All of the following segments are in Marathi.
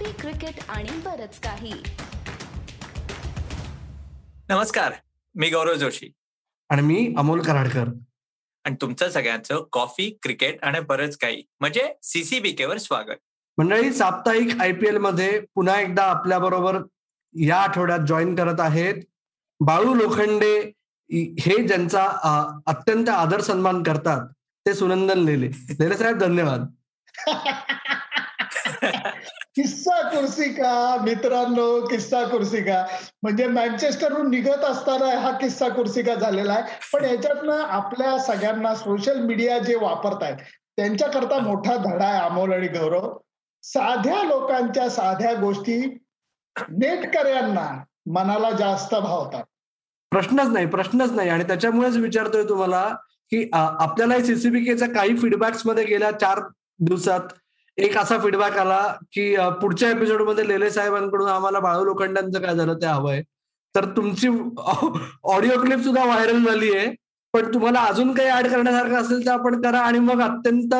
कॉफी क्रिकेट आणि बरच काही. नमस्कार मी गौरव जोशी. आणि मी अमोल कराडकर. आणि तुमचं सगळ्यांचं कॉफी क्रिकेट आणि बरंच काही. म्हणजे सीसीबीके वर स्वागत. मंडळी साप्ताहिक आय पी एलमध्ये पुन्हा एकदा आपल्या बरोबर या आठवड्यात जॉईन करत आहेत बाळू लोखंडे. हे ज्यांचा अत्यंत आदर सन्मान करतात ते सुनंदन लेले. लेले साहेब धन्यवाद. किस्सा कुर्सी का मित्रांनो किस्सा कुर्सी का? म्हणजे मॅन्चेस्टरहून निघत असताना हा किस्सा कुर्सी का झालेला आहे? पण याच्यातनं आपल्या सगळ्यांना सोशल मीडिया जे वापरतायत त्यांच्याकरता मोठा धडा आहे अमोल आणि गौरव. साध्या लोकांच्या साध्या गोष्टी नेटकऱ्यांना मनाला जास्त भावतात. प्रश्नच नाही प्रश्नच नाही. आणि त्याच्यामुळेच विचारतोय तुम्हाला की आपल्याला सीसीबीकेच्या काही फीडबॅक्समध्ये गेल्या चार दिवसात एक असा फीडबॅक आला की पुढच्या एपिसोडमध्ये लेले साहेबांकडून आम्हाला बाळू लोखंडांचं काय झालं ते हवंय. तर तुमची ऑडिओ क्लिप सुद्धा व्हायरल झाली आहे पण तुम्हाला अजून काही ऍड करण्यासारखं असेल तर आपण करा आणि मग अत्यंत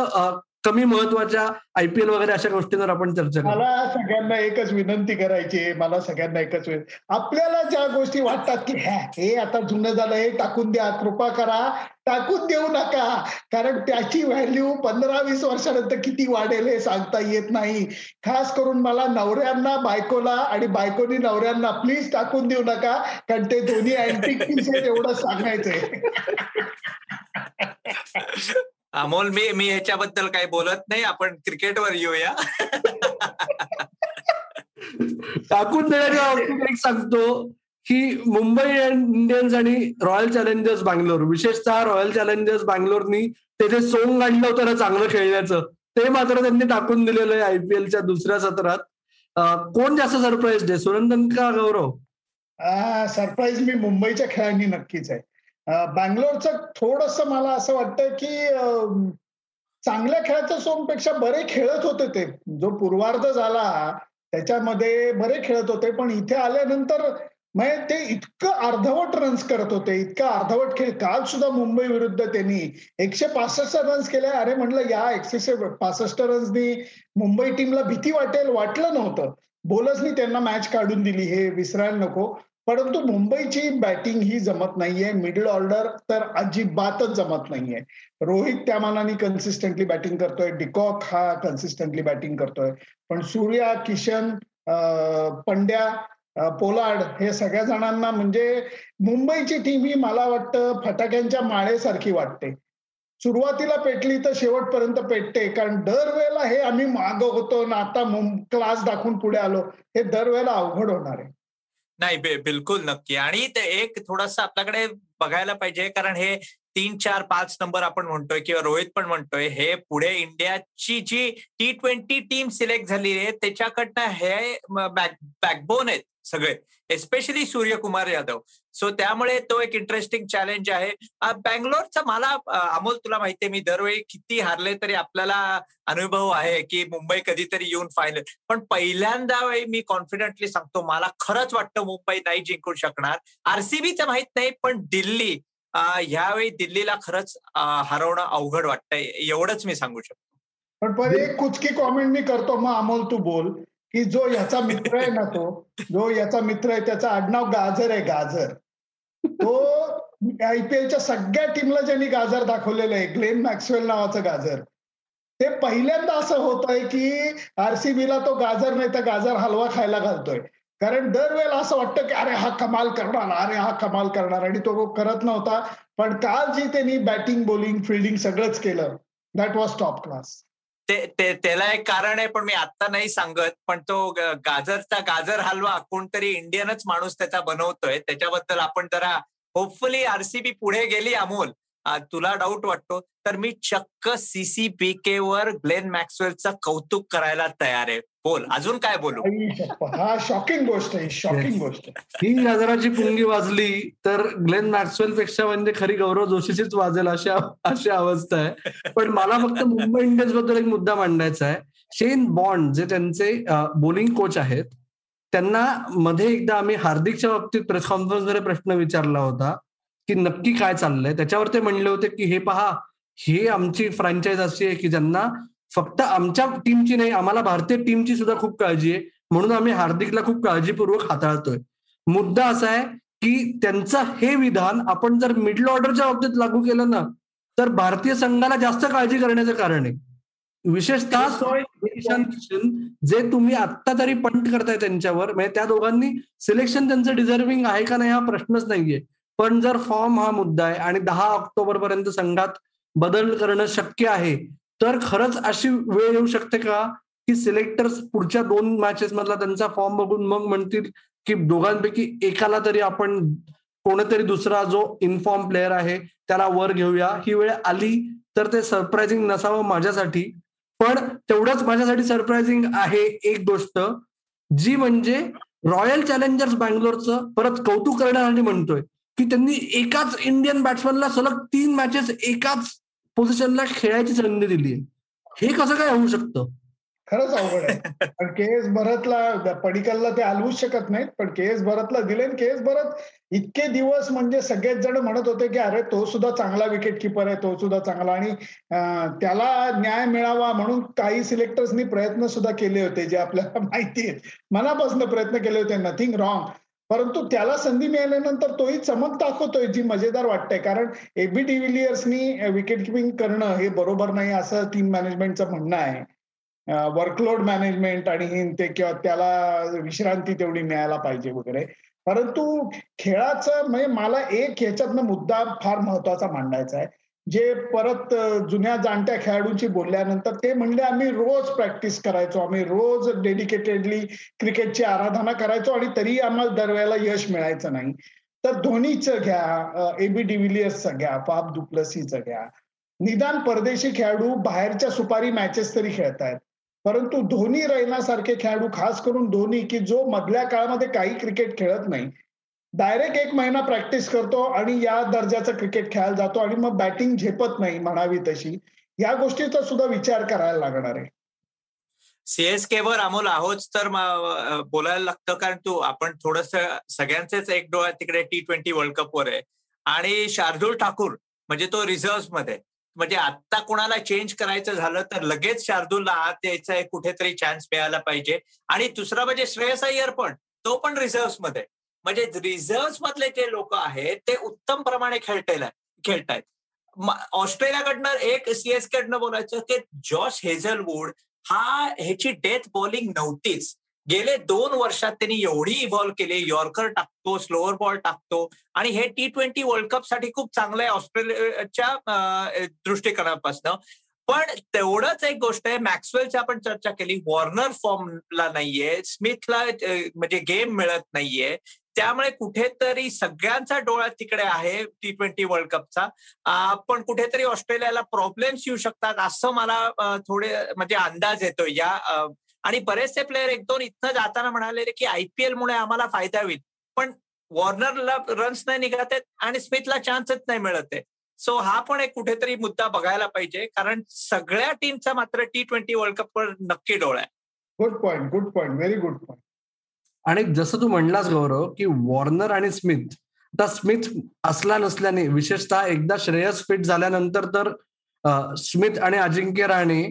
कमी महत्त्वाच्या आयपीएल वगैरे अशा गोष्टींवर आपण चर्चा मला सगळ्यांना एकच विनंती करायची आहे. मला सगळ्यांना एकच आपल्याला ज्या गोष्टी वाटतात की हे आता जुनं झालं हे टाकून द्या कृपा करा टाकून देऊ नका. कारण त्याची व्हॅल्यू पंधरा वीस वर्षानंतर किती वाढेल हे सांगता येत नाही. खास करून मला नवऱ्यांना बायकोला आणि बायकोनी नवऱ्यांना प्लीज टाकून देऊ नका. कारण ते दोन्ही अँटिक पीस आहेत एवढं सांगायचंय. अमोल मी मी ह्याच्याबद्दल काही बोलत नाही. आपण क्रिकेटवर येऊया. टाकून देण्याच्या बाबतीत एक सांगतो की मुंबई इंडियन्स आणि रॉयल चॅलेंजर्स बँगलोर विशेषतः रॉयल चॅलेंजर्स बँगलोरनी ते जे सोंग आणलं होतं ना चांगलं खेळण्याचं ते मात्र त्यांनी टाकून दिलेलं आहे आयपीएलच्या दुसऱ्या सत्रात. कोण जास्त सरप्राईज आहे सुनंदन का गौरव? सरप्राईज मी मुंबईच्या खेळांनी नक्कीच आहे. बँगलोरचं थोडस मला असं वाटतं की चांगल्या खेळाच्या सोमपेक्षा बरे खेळत होते ते. जो पूर्वार्ध झाला त्याच्यामध्ये बरे खेळत होते. पण इथे आल्यानंतर म्हणजे ते इतकं अर्धवट रन्स करत होते. इतकं अर्धवट खेळ. काल सुद्धा मुंबई विरुद्ध त्यांनी एकशे पासष्ट रन्स केले. अरे म्हणलं या एकशे पासष्ट रन्सनी मुंबई टीमला भीती वाटेल वाटलं नव्हतं. बोलसनी त्यांना मॅच काढून दिली. हे विसरायला नको. परंतु मुंबईची बॅटिंग ही जमत नाहीये. मिडल ऑर्डर तर अजिबातच जमत नाहीये. रोहित त्या मानाने कन्सिस्टंटली बॅटिंग करतोय. डिकॉक हा कन्सिस्टंटली बॅटिंग करतोय. पण सूर्या किशन पंड्या पोलाड पोलार्ड हे सगळ्या जणांना म्हणजे मुंबईची टीम ही मला वाटतं फटाक्यांच्या माळेसारखी वाटते. सुरुवातीला पेटली तर शेवटपर्यंत पेटते. कारण दरवेळेला हे आम्ही माग होतो ना आता क्लास दाखवून पुढे आलो. हे दरवेळेला अवघड होणार आहे. नाही बिलकुल नक्की. आणि ते एक थोडस आपल्याकडे बघायला पाहिजे कारण हे तीन चार पाच नंबर आपण म्हणतोय किंवा रोहित पण म्हणतोय हे पुढे इंडियाची जी टी ट्वेंटी टीम सिलेक्ट झाली आहे त्याच्याकडनं हे बॅक बॅकबोन आहेत. सगळे एस्पेशली सूर्यकुमार यादव. सो त्यामुळे तो एक इंटरेस्टिंग चॅलेंज आहे. बँगलोरचा मला अमोल तुला माहितीये मी दरवेळी किती हारले तरी आपल्याला अनुभव आहे की मुंबई कधीतरी येऊन फायनल पण पहिल्यांदा वेळी मी कॉन्फिडेंटली सांगतो मला खरंच वाटतं मुंबई नाही जिंकू शकणार. आरसीबीचं माहीत नाही पण दिल्ली ह्यावेळी दिल्लीला खरंच हरवणं अवघड वाटतंय. एवढंच मी सांगू शकतो. पण पण एक कुचकी कॉमेंट मी करतो. मग अमोल तू बोल. की जो याचा मित्र आहे ना तो जो याचा मित्र आहे त्याचं आडनाव गाजर आहे गाजर. तो आयपीएलच्या सगळ्या टीमला ज्यांनी गाजर दाखवलेलं आहे ग्लेन मॅक्सवेल नावाचं गाजर. ते पहिल्यांदा असं होत आहे की आरसीबीला तो गाजर नाही तर गाजर हलवा खायला घालतोय. कारण दरवेळेला असं वाटतं की अरे हा कमाल करणार अरे हा कमाल करणार आणि तो करत नव्हता. पण काल जी त्यांनी बॅटिंग बॉलिंग फिल्डिंग सगळंच केलं दॅट वॉज टॉप क्लास ते त्याला एक कारण आहे पण मी आता नाही सांगत पण तो गाजरचा गाजर हलवा कोणतरी इंडियनच माणूस त्याचा बनवतोय. त्याच्याबद्दल आपण जरा होपफुली आरसीबी पुढे गेली अमोल. तुला डाऊट वाटतो तर मी चक्क सीसीबीके वर ग्लेन मॅक्सवेलचं कौतुक करायला तयार आहे. बोल अजून काय बोलू. हा शॉकिंग गोष्ट आहे शॉकिंग गोष्ट. ही हजाराची पुंगी वाजली तर ग्लेन मॅक्सवेल पेक्षा म्हणजे खरी गौरव जोशीचीच वाजेल अशा अशी अवस्था आहे. पण मला फक्त मुंबई इंडियन्सबद्दल एक मुद्दा मांडायचा आहे. शेन बॉन्ड जे त्यांचे बॉलिंग कोच आहेत त्यांना मध्ये एकदा आम्ही हार्दिकच्या बाबतीत प्रेस कॉन्फरन्समध्ये प्रश्न विचारला होता. की नक्की काय चाललंय? त्याच्यावर ते म्हणले होते की हे पहा हे आमची फ्रँचाईज अशी आहे की ज्यांना फक्त आमच्या टीमची नाही आम्हाला भारतीय टीमची सुद्धा खूप काळजी आहे. म्हणून आम्ही हार्दिकला खूप काळजीपूर्वक हाताळतोय. मुद्दा असा आहे की त्यांचं हे विधान आपण जर मिडल ऑर्डरच्या बाबतीत लागू केलं ना तर भारतीय संघाला जास्त काळजी करण्याचं कारण आहे. विशेषतः किशन जे तुम्ही आत्ता तरी पंट करताय त्यांच्यावर म्हणजे त्या दोघांनी सिलेक्शन त्यांचं डिझर्विंग आहे का नाही हा प्रश्नच नाहीये. पण जर फॉर्म हा मुद्दा आहे आणि दहा ऑक्टोबर पर्यंत संघात बदल करणं शक्य आहे तर खरंच अशी वेळ येऊ शकते का? की सिलेक्टर्स पुढच्या दोन मॅचेस मधला त्यांचा फॉर्म बघून मग म्हणतील की दोघांपैकी एकाला तरी आपण कोणतरी दुसरा जो इन्फॉर्म प्लेअर आहे त्याला वर घेऊया. ही वेळ आली तर ते सरप्राईझिंग नसावं माझ्यासाठी. पण तेवढंच माझ्यासाठी सरप्राईझिंग आहे एक गोष्ट जी म्हणजे रॉयल चॅलेंजर्स बँगलोरचं परत कौतुक करण्यासाठी म्हणतोय. की त्यांनी एकाच इंडियन बॅट्समॅनला सलग तीन मॅचेस एकाच पोझिशनला खेळायची संधी दिली. हे कसं काय होऊ शकतं? खरंच अवघड आहे. पण के एस भरतला पडिकलला ते हलवूच शकत नाहीत पण के एस भरतला दिले के एस भरत इतके दिवस म्हणजे सगळेच जण म्हणत होते की अरे तो सुद्धा चांगला विकेट किपर आहे तो सुद्धा चांगला. आणि त्याला न्याय मिळावा म्हणून काही सिलेक्टर्सनी प्रयत्न सुद्धा केले होते जे आपल्याला माहिती आहेत. मनापासून प्रयत्न केले होते नथिंग रॉंग परंतु त्याला संधी मिळाल्यानंतर तोही चमक दाखवतोय जी मजेदार वाटते कारण एबी डिव्हिलियर्सनी विकेट किपिंग करणं हे बरोबर नाही असं टीम मॅनेजमेंटचं म्हणणं आहे. वर्कलोड मॅनेजमेंट आणि ते किंवा त्याला विश्रांती तेवढी मिळायला पाहिजे वगैरे. परंतु खेळाचं म्हणजे मला एक ह्याच्यातनं मुद्दा फार महत्त्वाचा मांडायचा आहे. जे परत जुन्या जाणत्या खेळाडूंशी बोलल्यानंतर ते म्हणले आम्ही रोज प्रॅक्टिस करायचो. आम्ही रोज डेडिकेटेडली क्रिकेटची आराधना करायचो आणि तरी आम्हाला दरवेळेला यश मिळायचं नाही. तर धोनीचं घ्या एबी डिव्हिलियर्सचं घ्या फाप दुप्लसीचं घ्या. निदान परदेशी खेळाडू बाहेरच्या सुपारी मॅचेस तरी खेळतायत. परंतु धोनी रैनासारखे खेळाडू खास करून धोनी की जो मधल्या काळामध्ये काही क्रिकेट खेळत नाही डायरेक्ट एक महिना प्रॅक्टिस करतो आणि या दर्जाचं क्रिकेट खेळायला जातो आणि मग बॅटिंग झेपत नाही म्हणावी तशी. या गोष्टीचा सुद्धा विचार करायला लागणार आहे. सीएसके वर अमोल आहोत तर बोलायला लागतं कारण तू आपण थोडस सगळ्यांचेच एक डोळा तिकडे टी ट्वेंटी वर्ल्ड कप वर आहे. आणि शार्दुल ठाकूर म्हणजे तो रिझर्व्हमध्ये म्हणजे आता कोणाला चेंज करायचं झालं तर लगेच शार्दूलला आत यायचा कुठेतरी चान्स मिळायला पाहिजे. आणि दुसरा म्हणजे श्रेयस अय्यर पण तो पण रिझर्व्हमध्ये. म्हणजे रिझर्व्ह मधले जे लोक आहेत ते उत्तम प्रमाणे खेळतेला खेळतायत. ऑस्ट्रेलियाकडनं एक सीएस कडनं बोलायचं की जॉश हेझलवूड हा ह्याची डेथ बॉलिंग नव्हतीच. गेले दोन वर्षात त्यांनी एवढी इव्हॉल्व्ह केली यॉर्कर टाकतो स्लोअर बॉल टाकतो आणि हे टी ट्वेंटी वर्ल्ड कपसाठी खूप चांगलं आहे ऑस्ट्रेलियाच्या दृष्टिकोनापासून. पण तेवढंच एक गोष्ट आहे मॅक्सवेलची आपण चर्चा केली वॉर्नर फॉर्मला नाहीये स्मिथला म्हणजे गेम मिळत नाहीये. त्यामुळे कुठेतरी सगळ्यांचा डोळा तिकडे आहे टी ट्वेंटी वर्ल्ड कपचा पण कुठेतरी ऑस्ट्रेलियाला प्रॉब्लेम्स येऊ शकतात असं मला थोडे म्हणजे अंदाज येतो या आणि बरेचसे प्लेयर एक दोन इथं जाताना म्हणाले की आयपीएल मुळे आम्हाला फायदा होईल. पण वॉर्नरला रन्स नाही निघत आहेत आणि स्मिथला चान्सच नाही मिळत आहे सो हा पण एक कुठेतरी मुद्दा बघायला पाहिजे. कारण सगळ्या टीमचा मात्र टी ट्वेंटी वर्ल्ड कपवर नक्की डोळा आहे. Good point good point very good point आणि जसं तू म्हणलास गौरव की वॉर्नर आणि स्मिथ आता स्मिथ असला नसल्याने विशेषतः एकदा श्रेयस फिट झाल्यानंतर तर स्मिथ आणि अजिंक्य राणे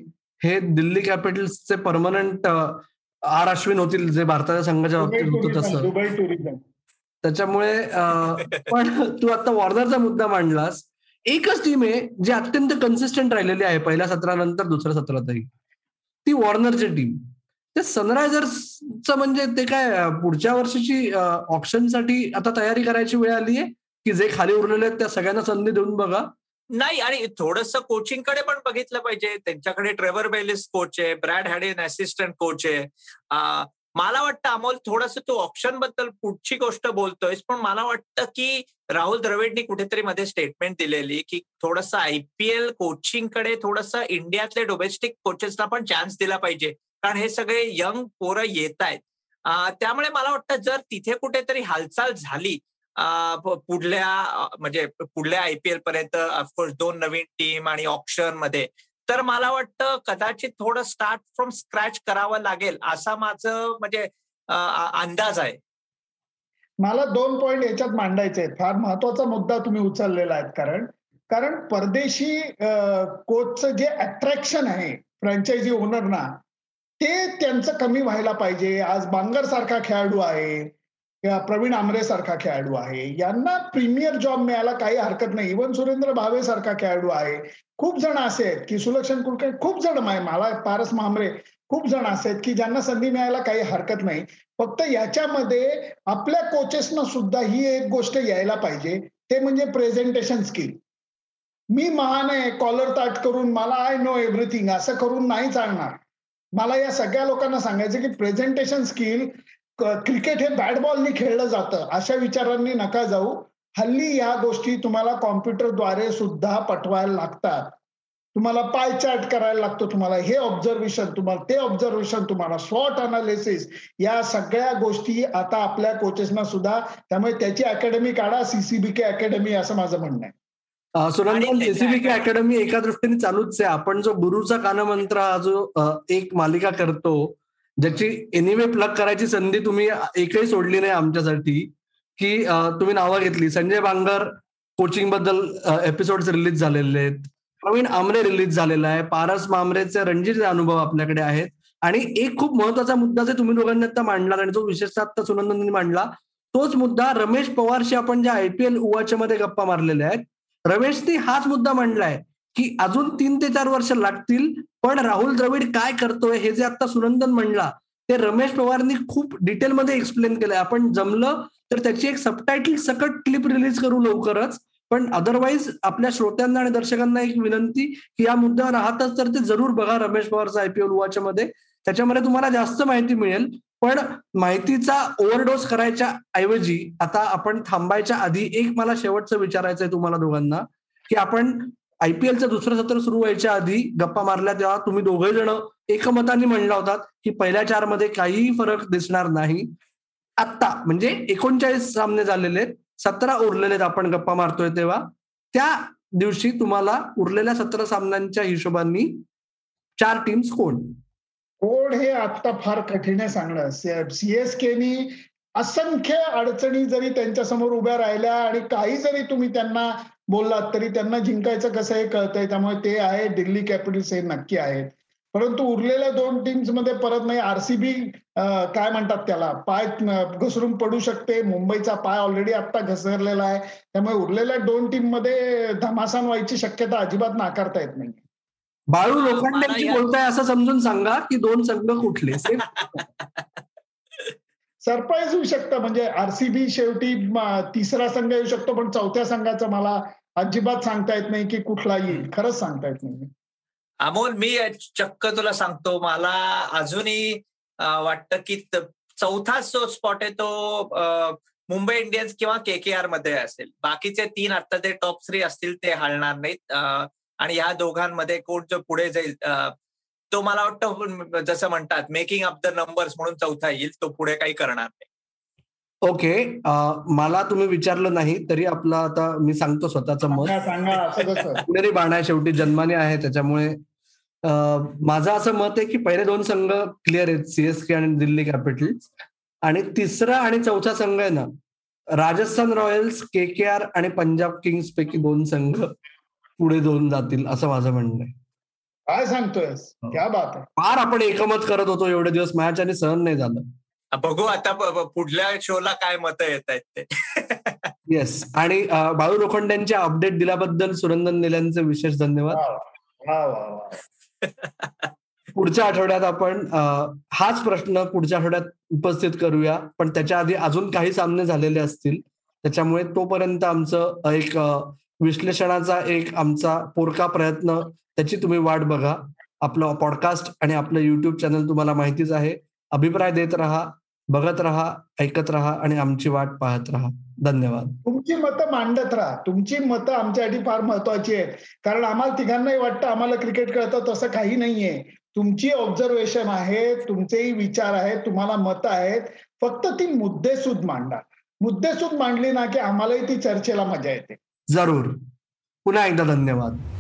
हे दिल्ली कॅपिटल्सचे परमनंट आर अश्विन होतील जे भारताच्या संघाच्या बाबतीत होतं तसं. त्याच्यामुळे पण तू आता वॉर्नरचा मुद्दा मांडलास. एकच टीम आहे जी अत्यंत कन्सिस्टंट राहिलेली आहे पहिल्या सत्रानंतर दुसऱ्या सत्रातही. ती वॉर्नरची टीम ते सनरायझर्सचं म्हणजे ते काय पुढच्या वर्षीची ऑप्शनसाठी आता तयारी करायची वेळ आली आहे? की जे खाली उरलेले आहेत त्या सगळ्यांना संधी देऊन बघा. नाही आणि थोडस कोचिंगकडे पण बघितलं पाहिजे. त्यांच्याकडे ट्रेव्हर बेलिस कोच आहे ब्रॅड हॅडेन असिस्टंट कोच आहे. मला वाटतं अमोल थोडस तू ऑप्शनबद्दल पुढची गोष्ट बोलतोय पण मला वाटतं की राहुल द्रविडनी कुठेतरी मध्ये स्टेटमेंट दिलेली की थोडस आयपीएल कोचिंगकडे थोडस इंडियातले डोमेस्टिक कोचेसला पण चान्स दिला पाहिजे. कारण हे सगळे यंग पोरं येत आहेत. त्यामुळे मला वाटतं जर तिथे कुठेतरी हालचाल झाली पुढल्या म्हणजे पुढल्या आयपीएल पर्यंत ऑफकोर्स दोन नवीन टीम आणि ऑप्शनमध्ये तर मला वाटतं कदाचित थोडं स्टार्ट फ्रॉम स्क्रॅच करावं लागेल असा माझं म्हणजे अंदाज आहे. मला दोन पॉइंट याच्यात मांडायचे फार महत्त्वाचा मुद्दा तुम्ही उचललेला आहे कारण कारण परदेशी कोचचं जे अट्रॅक्शन आहे फ्रँचायझी ओनर ना ते त्यांचं कमी व्हायला पाहिजे. आज बांगर सारखा खेळाडू आहे किंवा प्रवीण आमरे सारखा खेळाडू आहे यांना प्रीमियर जॉब मिळायला काही हरकत नाही. इवन सुरेंद्र भावे सारखा खेळाडू आहे. खूप जण असे आहेत की सुलक्षण कुलकर्णी खूप जण मला पारस मांबरे खूप जण असे आहेत की ज्यांना संधी मिळायला काही हरकत नाही. फक्त याच्यामध्ये आपल्या कोचेसना सुद्धा ही एक गोष्ट यायला पाहिजे. ते म्हणजे प्रेझेंटेशन स्किल मी महान आहे कॉलर ताट करून मला आय नो एव्हरीथिंग असं करून नाही चालणार मला या सगळ्या लोकांना सांगायचं की प्रेझेंटेशन स्किल क्रिकेट हे बॅट बॉलनी खेळलं जातं अशा विचारांनी नका जाऊ. हल्ली या गोष्टी तुम्हाला कॉम्प्युटरद्वारे सुद्धा पटवायला लागतात. तुम्हाला पाय चार्ट करायला लागतो तुम्हाला. हे ऑब्झर्वेशन तुम्हाला ते ऑब्झर्वेशन तुम्हाला स्वॉट अनालिसिस या सगळ्या गोष्टी आता आपल्या कोचेसना सुद्धा त्यामुळे त्याची अकॅडमी काढा सीसीबीके अकॅडमी असं माझं म्हणणं आहे. सीसीबीके अकॅडमी एका दृष्टीने चालूच आहे. आपण जो गुरुचा कानमंत्र हा जो एक मालिका करतो ज्याची एनिवे प्लग करायची संधी तुम्ही एकही सोडली नाही आमच्यासाठी की तुम्ही नावं घेतली. संजय बांगर कोचिंगबद्दल एपिसोड रिलीज झालेले आहेत. प्रवीण आमरे रिलीज झालेला आहे. पारस मामरेचे रणजित अनुभव आपल्याकडे आहेत. आणि एक खूप महत्त्वाचा मुद्दा जे तुम्ही दोघांनी आता मांडला आणि जो विशेषतः आता सुनंदननी मांडला तोच मुद्दा रमेश पवारशी आपण ज्या आयपीएल उवाच्या मध्ये गप्पा मारलेल्या आहेत रमेशनी हाच मुद्दा मांडलाय की अजून तीन ते चार वर्ष लागतील पण राहुल द्रविड काय करतोय हे जे आता सुनंदन म्हणला ते रमेश पवारनी खूप डिटेलमध्ये एक्सप्लेन केलंय. आपण जमलं तर त्याची एक सबटायटल सकट क्लिप रिलीज करू लवकरच. पण अदरवाईज आपल्या श्रोत्यांना आणि दर्शकांना एक विनंती की या मुद्द्यावर राहतच तर ते जरूर बघा रमेश पवारचा आयपीएल उवाच्या मध्ये त्याच्यामध्ये तुम्हाला जास्त माहिती मिळेल. पण माहितीचा ओव्हरडोस करायच्या ऐवजी आता आपण थांबायच्या आधी एक मला शेवटचं विचारायचं आहे तुम्हाला दोघांना की आपण आयपीएलचं दुसरं सत्र सुरू व्हायच्या आधी गप्पा मारल्या तेव्हा तुम्ही दोघे जण एकमताने म्हणला होतात की पहिल्या चारमध्ये काहीही फरक दिसणार नाही. आत्ता म्हणजे एकोणचाळीस सामने झालेले आहेत सतरा उरलेले आहेत आपण गप्पा मारतोय तेव्हा. त्या दिवशी तुम्हाला उरलेल्या सतरा सामन्यांच्या हिशोबाने चार टीम्स कोण? कोण हे आता फार कठीण आहे सांगणं? सीएसकेनी असंख्य अडचणी जरी त्यांच्यासमोर उभ्या राहिल्या आणि काही जरी तुम्ही त्यांना बोललात तरी त्यांना जिंकायचं कसं हे कळतंय? त्यामुळे ते आहे दिल्ली कॅपिटल्स हे नक्की आहेत. परंतु उरलेल्या दोन टीम्समध्ये परत म्हणजे नाही आरसीबी काय म्हणतात त्याला? पाय घसरून पडू शकते. मुंबईचा पाय ऑलरेडी आता घसरलेला आहे. त्यामुळे उरलेल्या दोन टीममध्ये धमासान व्हायची शक्यता अजिबात नाकारता येत नाही बाळू लोखंडेंची बोलताय असं समजून सांगा की दोन संघ कुठले? सरप्राईज होऊ शकतं. म्हणजे आरसीबी शेवटी तिसरा संघ येऊ शकतो पण चौथ्या संघाचं मला अजिबात सांगता येत नाही की कुठला येईल. खरंच सांगता येत नाही. अमोल मी चक्क तुला सांगतो. मला अजूनही वाटतं की चौथा जो स्पॉट आहे तो मुंबई इंडियन्स किंवा के के आरमध्ये असेल. बाकीचे तीन आता ते टॉप थ्री असतील ते हलणार नाहीत. आणि ह्या दोघांमध्ये कोण जो पुढे जाईल तो मला वाटतं जसं म्हणतात मेकिंग अप द नंबर्स म्हणून चौथा येईल तो पुढे काही करणार नाही. ओके मला तुम्ही विचारलं नाही तरी आपलं आता मी सांगतो स्वतःचं मत. पुणेरी बाणा शेवटी जन्माने आहे त्याच्यामुळे माझं असं मत आहे की पहिले दोन संघ क्लिअर आहेत सीएसके आणि दिल्ली कॅपिटल्स आणि तिसरा आणि चौथा संघ आहे ना Rajasthan Royals K K R आणि पंजाब किंग्स पैकी दोन संघ. पुढे दोन जातील असं माझं म्हणणं आहे. काय सांगतोय क्या बात आहे. फार आपण एकमत करत होतो एवढे दिवस मॅच आणि सहन नाही झालं. बघू आता पुढल्या शोला काय मत येत आहेत ते. येस आणि बाळू लोखंड्यांच्या अपडेट दिल्याबद्दल सुरंदन निल्यांचे विशेष धन्यवाद. पुढच्या आठवड्यात आपण हाच प्रश्न पुढच्या आठवड्यात उपस्थित करूया पण त्याच्या आधी अजून काही सामने झालेले असतील. त्याच्यामुळे तोपर्यंत आमचं एक विश्लेषणाचा एक आमचा पोरका प्रयत्न त्याची तुम्ही वाट बघा. आपलं पॉडकास्ट आणि आपलं युट्यूब चॅनल तुम्हाला माहितीच आहे. अभिप्राय देत राहा बघत राहा ऐकत राहा आणि आमची वाट पाहत राहा. धन्यवाद. तुमची मतं मांडत राहा. तुमची मतं आमच्यासाठी फार महत्वाची आहेत. कारण आम्हाला तिघांनाही वाटतं आम्हाला क्रिकेट कळतं तसं काही नाहीये. तुमची ऑब्झर्वेशन आहे तुमचेही विचार आहेत तुम्हाला मतं आहेत. फक्त ती मुद्देसूद मांडा. मुद्देसूद मांडली ना की आम्हालाही ती चर्चेला मजा येते. जरूर. पुन्हा एकदा धन्यवाद.